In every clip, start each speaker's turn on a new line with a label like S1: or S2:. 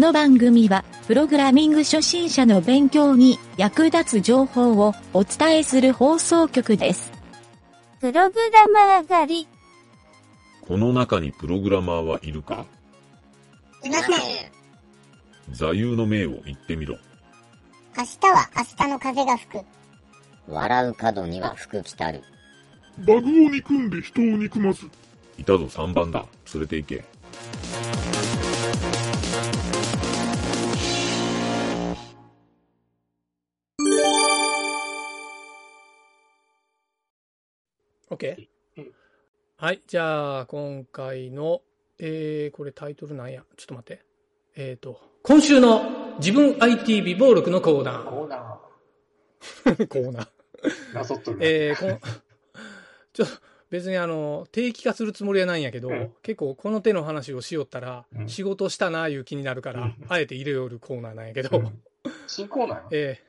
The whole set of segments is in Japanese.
S1: の番組は、プログラミング初心者の勉強に役立つ情報をお伝えする放送局です。
S2: プログラマー狩り。
S3: この中にプログラマーはいるか？
S4: いません。
S3: 座右の銘を言ってみろ。
S4: 明日は明日の風が吹く。
S5: 笑う角には福来たる。
S6: バグを憎んで人を憎まず。
S3: いたぞ3番だ。連れて行け。
S7: オッケー
S6: うん
S7: はい、じゃあ、今回の、えー、これタイトルなんや。ちょっと待って。えっ、ー、と、今週の自分 IT 美暴録のコーナ
S6: コーナ
S7: ー。コーナー。
S6: ー。なぞっとる。
S7: えー、この、ちょ、別にあの、定期化するつもりはないんやけど、
S6: うん
S7: 結構この手の話をしよったら、
S6: うん
S7: 仕事したないう気になるから、
S6: うん
S7: あえて入れよるコーナーなんやけど、
S6: うん新コーナー
S7: え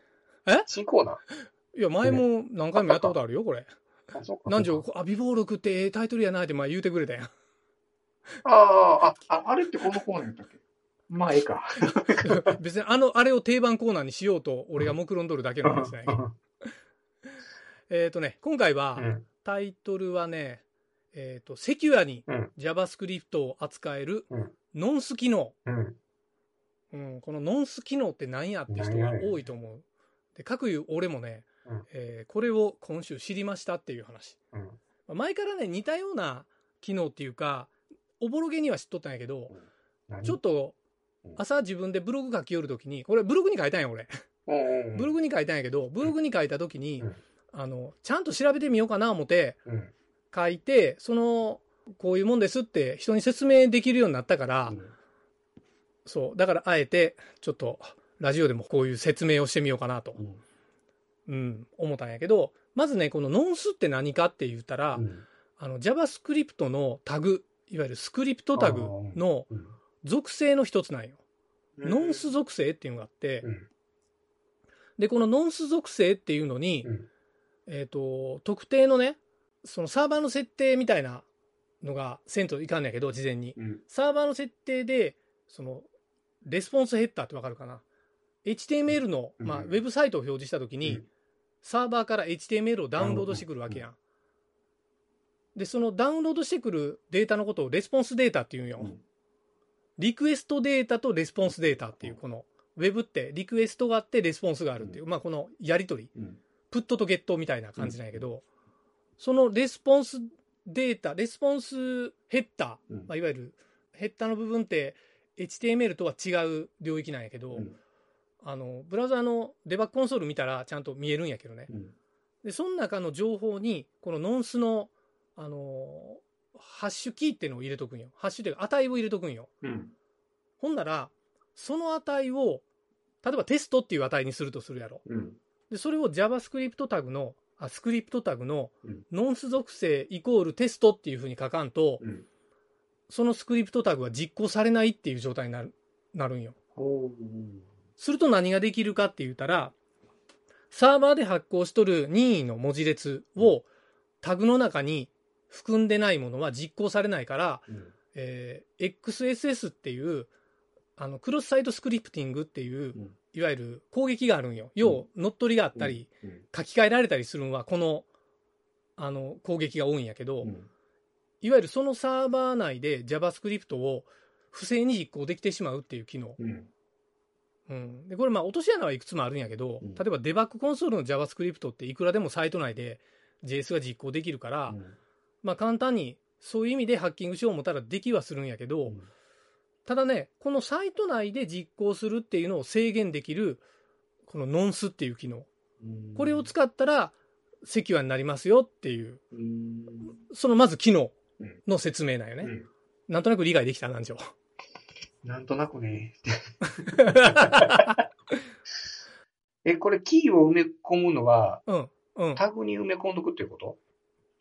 S6: 新コーナー
S7: ー、いや、前も何回もやったことあるよ、これ。
S6: あ、そうか。
S7: 何
S6: そう
S7: 条、あ、美暴録ってええタイトルやなって前言うてくれたやん。
S6: かああ、あ、あ、あれってこのコーナーやったっけ？まあ、ええか。
S7: 別にあの、あれを定番コーナーにしようと、俺が目論んどるだけの話なんやけど。えっとね、今回は
S6: う、ん。
S7: タイトルはね、えっ、と、セキュアに
S6: うん
S7: JavaScript を扱える
S6: うん
S7: ノンス機能。
S6: うん。
S7: うん、このノンス機能って何やって人が多いと思う。で、各言う俺もね、
S6: うん。
S7: えーこれを今週知りましたっていう話。
S6: うん。
S7: まあ前からね、似たような機能っていうか、おぼろげには知っとったんやけど、
S6: 何？
S7: ちょっ、と
S6: うん。
S7: 朝自分でブログ書き寄るときに、これブログに書いたんや俺。ブログに書いたんやけど、ブログに書いたときに、
S6: うん。
S7: あの、ちゃんと調べてみようかな思って
S6: うん。
S7: 書いて、その、こういうもんですって人に説明できるようになったから、
S6: うん。
S7: そう、だからあえて、ちょっと、ラジオでもこういう説明をしてみようかなと、
S6: うん
S7: うん、思ったんやけど、まずね、このノンスって何かって言ったら、
S6: うん。
S7: あの、JavaScript のタグ、いわゆるスクリプトタグの
S6: うん。
S7: 属性の一つなんよ。
S6: うん
S7: ノンス属性っていうのがあって、
S6: うん。
S7: で、このノンス属性っていうのに、
S6: うん。
S7: えっ、と、特定のね、そのサーバーの設定みたいなのがせんといかんねやけど、事前に。
S6: うん。
S7: サーバーの設定で、その、レスポンスヘッダーってわかるかな？?HTML の、まあ、
S6: うん。
S7: ウェブサイトを表示したときに、
S6: うん。
S7: サーバーから HTML をダウンロードしてくるわけやん。で、そのダウンロードしてくるデータのことをレスポンスデータって言うんよ。
S6: うん。
S7: リクエストデータとレスポンスデータっていう、この、ウェブってリクエストがあってレスポンスがあるっていう、まあこのやりとり、
S6: うん。
S7: PUT とゲットみたいな感じなんやけど、そのレスポンスデータ、レスポンスヘッダー、
S6: うん。
S7: まあ、いわゆるヘッダーの部分って HTML とは違う領域なんやけど、
S6: うん
S7: あの、ブラウザのデバッグコンソール見たらちゃんと見えるんやけどね。
S6: うん
S7: で、その中の情報に、このノンスの、あのハッシュキーっていうのを入れとくんよ。ハッシュで値を入れとくんよ。
S6: うん
S7: ほんなら、その値を、例えばテストっていう値にするとするやろ。
S6: うん
S7: で、それを JavaScript タグの、あ、スクリプトタグの
S6: うん
S7: ノンス属性イコールテストっていうふうに書かんと、
S6: うん
S7: そのスクリプトタグは実行されないっていう状態になる、なるんよ。すると何ができるかって言ったら、サーバーで発行しとる任意の文字列をタグの中に含んでないものは実行されないから、
S6: うん。
S7: えー XSS っていう、あの、クロスサイトスクリプティングっていう、
S6: うん。
S7: いわゆる攻撃があるんよ。要、乗っ取りがあったり、
S6: うん。
S7: 書き換えられたりするのは、この、あの、攻撃が多いんやけど、
S6: うん。
S7: いわゆるそのサーバー内で JavaScript を不正に実行できてしまうっていう機能。
S6: うん。
S7: うん。で、これまあ落とし穴はいくつもあるんやけど、
S6: うん。
S7: 例えばデバッグコンソールの JavaScript っていくらでもサイト内で JS が実行できるから、まあ簡単にそういう意味でハッキングしよう思ったらできはするんやけど、
S6: うん。
S7: ただね、このサイト内で実行するっていうのを制限できる、このノンスっていう機能。
S6: うん。
S7: これを使ったらセキュアになりますよっていう、
S6: うん。
S7: そのまず機能の説明なんよね。
S6: うん。
S7: なんとなく理解できたなんでしょ
S6: なんとなくね。え、これキーを埋め込むのは、
S7: う。うん。うん。
S6: タグに埋め込んどくっていうこと？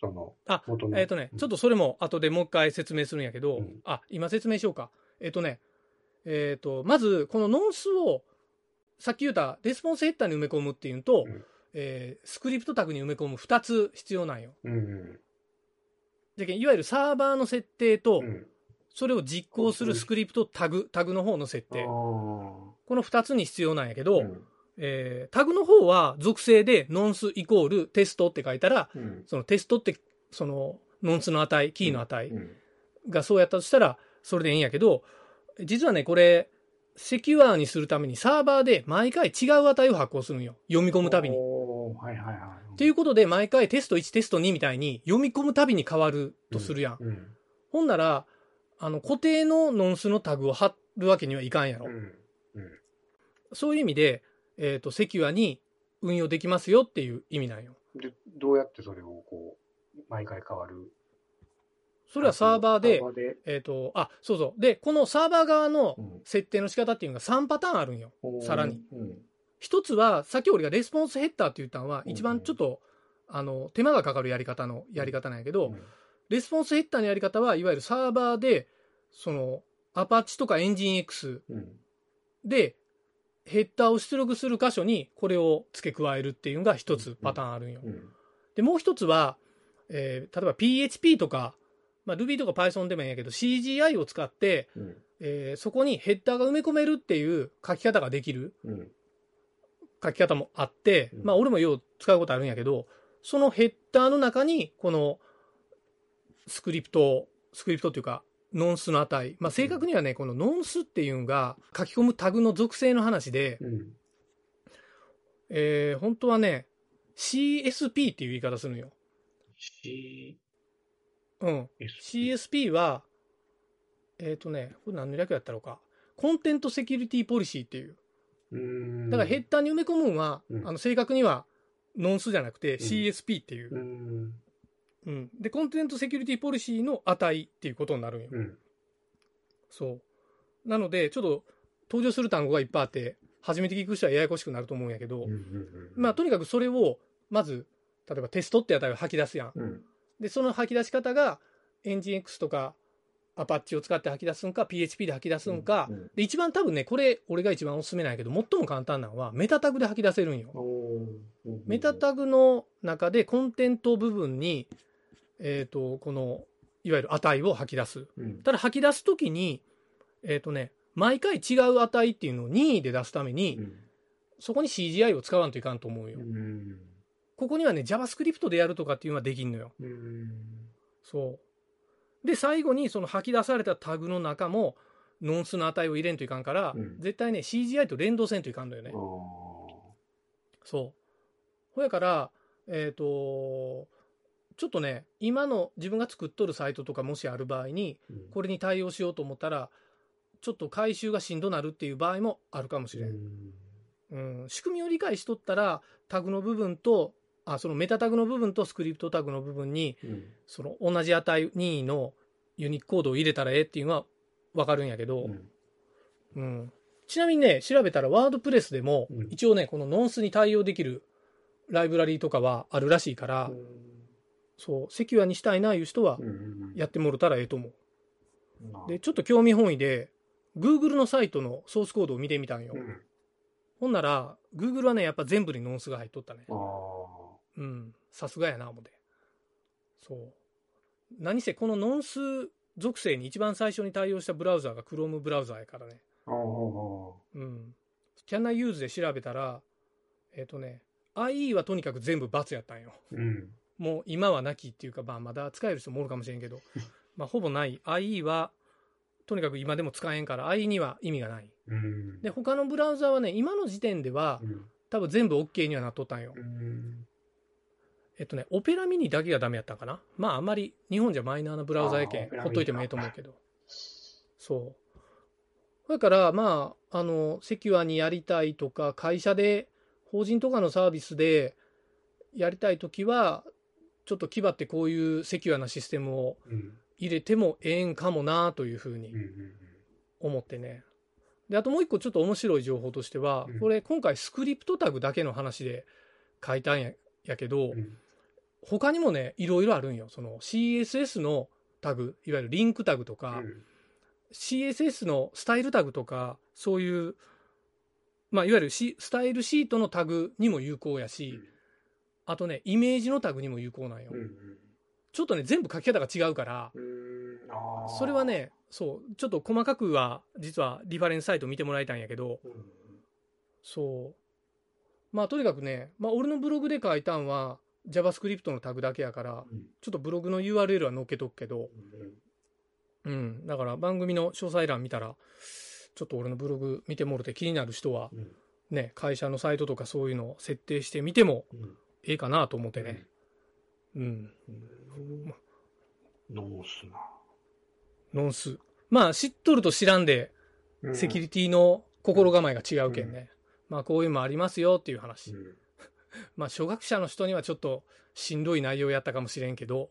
S6: その、
S7: あえっ、とね、ちょっとそれも後でもう一回説明するんやけど、
S6: うん
S7: あ、今説明しようか。えっ、とね、えっ、と、まず、このノンスを、さっき言ったレスポンスヘッダーに埋め込むっていうのと、
S6: うん
S7: えースクリプトタグに埋め込む2つ必要なんよ。
S6: うん。
S7: じゃけんいわゆるサーバーの設定と、
S6: うん。
S7: それを実行するスクリプトタグ、タグの方の設定。
S6: あ
S7: この2つに必要なんやけど、
S6: うん
S7: えータグの方は属性でノンスイコールテストって書いたら、
S6: うん
S7: そのテストって、そのノンスの値、キーの値
S6: うん
S7: がそうやったとしたら、それでいいんやけど、実はね、これ、セキュアにするためにサーバーで毎回違う値を発行するんよ。読み込むたびに。
S6: はいはいはい。
S7: っていうことで、毎回テスト1、テスト2みたいに読み込むたびに変わるとするやん。
S6: うん。
S7: ほんなら、あの、固定のノンスのタグを貼るわけにはいかんやろ。
S6: うん。
S7: そういう意味で、えっ、と、セキュアに運用できますよっていう意味なんよ。
S6: で、どうやってそれをこう、毎回変わる？
S7: それはサーバーで
S6: サ、ーで？
S7: えっ、と、あ、そうそう。で、このサーバー側の
S6: うん
S7: 設定の仕方っていうのが3パターンあるんよ。さらに。
S6: うん。
S7: 一つは、さっき俺がレスポンスヘッダーって言ったのは、
S6: うん
S7: 一番ちょっと、あの、手間がかかるやり方のやり方なんやけど、
S6: うん
S7: レスポンスヘッダーのやり方は、いわゆるサーバーで、その、 Apache とか nginx
S6: うん。
S7: で、ヘッダーを出力する箇所にこれを付け加えるっていうのが一つパターンあるんよ。
S6: うん。
S7: で、もう一つは、えー例えば PHP とか、まあ、Ruby とか Python でもいいんやけど、CGI を使って、
S6: うん。
S7: えーそこにヘッダーが埋め込めるっていう書き方ができる
S6: うん。
S7: 書き方もあって、
S6: うん
S7: まあ俺もよう使うことあるんやけど、そのヘッダーの中にこのスクリプト、スクリプトっていうか、ノンスの値。まあ正確にはね、このノンスっていうのが書き込むタグの属性の話で、
S6: うん。
S7: えー本当はね、CSP っていう言い方するのよ。
S6: C、
S7: うん。CSP は、えっ、とね、これ何の略やったのか。コンテントセキュリティポリシーっていう。
S6: うん。
S7: だからヘッダーに埋め込むんは、
S6: うん
S7: あの正確にはノンスじゃなくて
S6: ん
S7: CSP っていう
S6: う。ん。
S7: うん。で、コンテントセキュリティポリシーの値っていうことになるんよ。
S6: うん。
S7: そう。なので、ちょっと登場する単語がいっぱいあって、初めて聞く人はややこしくなると思うんやけど、
S6: うん。
S7: まあ、とにかくそれを、まず、例えばテストって値を吐き出すやん。
S6: うん。
S7: で、その吐き出し方が、エンジン X とか、アパッチを使って吐き出すんか、PHP で吐き出すんか、
S6: うん
S7: で、一番多分ね、これ、俺が一番おすすめなんやけど、最も簡単なのは、メタタグで吐き出せるんよ。メタタグの中で、コンテント部分に、えっ、と、この、いわゆる値を吐き出す。
S6: うん。
S7: ただ吐き出すときに、えっ、とね、毎回違う値っていうのを任意で出すために、
S6: うん。
S7: そこに CGI を使わんといかんと思うよ。
S6: うん。
S7: ここにはね、JavaScript でやるとかっていうのはできんのよ。
S6: うん。
S7: そう。で、最後にその吐き出されたタグの中も、ノンスの値を入れんといかんから、
S6: うん
S7: 絶対ね、CGI と連動せんといかんのよね。
S6: あ
S7: そう。ほやから、えっ、と、ちょっとね、今の自分が作っとるサイトとかもしある場合に、
S6: ー
S7: これに対応しようと思ったら、ちょっと回収がしんどなるっていう場合もあるかもしれん。うん、仕組みを理解しとったら、タグの部分と、あ、そのメタタグの部分とスクリプトタグの部分に、
S6: うん。
S7: その同じ値任意のユニックコードを入れたらええっていうのはわかるんやけど、
S6: うん。
S7: うん。ちなみにね、調べたらワードプレスでも、
S6: うん
S7: 一応ね、このノンスに対応できるライブラリーとかはあるらしいから、そう、セキュアにしたいないう人は
S6: うん。
S7: やってもろたらええと思う。
S6: うん
S7: で、ちょっと興味本位で、Google のサイトのソースコードを見てみたんよ。
S6: うん。
S7: ほんなら、Google はね、やっぱ全部にノンスが入っとったね。うん。さすがやな、思って。そう。何せ、このノンス属性に一番最初に対応したブラウザーが Chrome ブラウザーやからね。うん。Can I use で調べたら、えっ、とね、IE はとにかく全部×やったんよ。
S6: うん。
S7: もう今はなきっていうか、まあまだ使える人もおるかもしれんけど、まあほぼない。IE は、とにかく今でも使えんから、IE には意味がない。
S6: うん。
S7: で、他のブラウザーはね、今の時点では
S6: う、ん。
S7: 多分全部 OK にはなっとったんよ
S6: う。ん。
S7: えっとね、オペラミニだけがダメやったんかな。まああんまり日本じゃマイナーなブラウザーやけんほっといてもええと思うけど。そう。だからまあ、あの、セキュアにやりたいとか、会社で、法人とかのサービスでやりたいときは、ちょっと気張ってこういうセキュアなシステムを
S6: うん。
S7: 入れてもええんかもなというふうに
S6: うん。
S7: 思ってね。で、あともう一個ちょっと面白い情報としては
S6: うん、
S7: これ今回スクリプトタグだけの話で書いたんややけど、
S6: うん。
S7: 他にもね、いろいろあるんよ。その CSS のタグ、いわゆるリンクタグとか、CSS のスタイルタグとか、そういう、まあ、いわゆるシスタイルシートのタグにも有効やし、あとね、イメージのタグにも有効なんよ。
S6: うん。
S7: ちょっとね、全部書き方が違うから。それは。ね、そう、ちょっと細かくは、実はリファレンスサイト見てもらいたいんやけど、そう。まあ、とにかくね、まあ、俺のブログで書いたんは、JavaScript のタグだけやから、ちょっとブログの URL は載っけとくけど、うん。だから番組の詳細欄見たら、ちょっと俺のブログ見てもろて気になる人は、ね、会社のサイトとかそういうのを設定してみてもええかなと思ってね。うん。
S6: ノースな。
S7: ノンス。まあ、知っとると知らんで、セキュリティの心構えが違うけんね。まあ、こういうのもありますよっていう話。まあ、初学者の人にはちょっとしんどい内容やったかもしれんけど、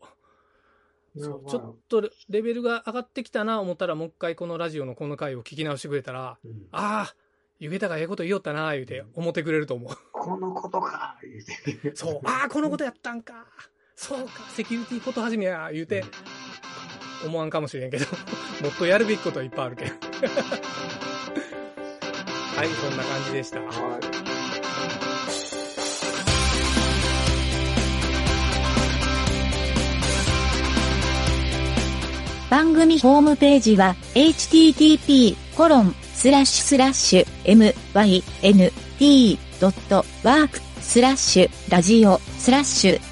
S7: ちょっとレベルが上がってきたな思ったらもう一回このラジオのこの回を聞き直してくれたら、ああ、ゆげたがええこと言おったな言うて思ってくれると思う。
S6: このことか言うて。
S7: そう、ああ、このことやったんか。そうか、セキュリティこと始めや、言うて、思わんかもしれんけど、もっとやるべきことはいっぱいあるけん。はい、そんな感じでした。
S1: 番組ホームページはドットワークスラッシュラジオスラッシュ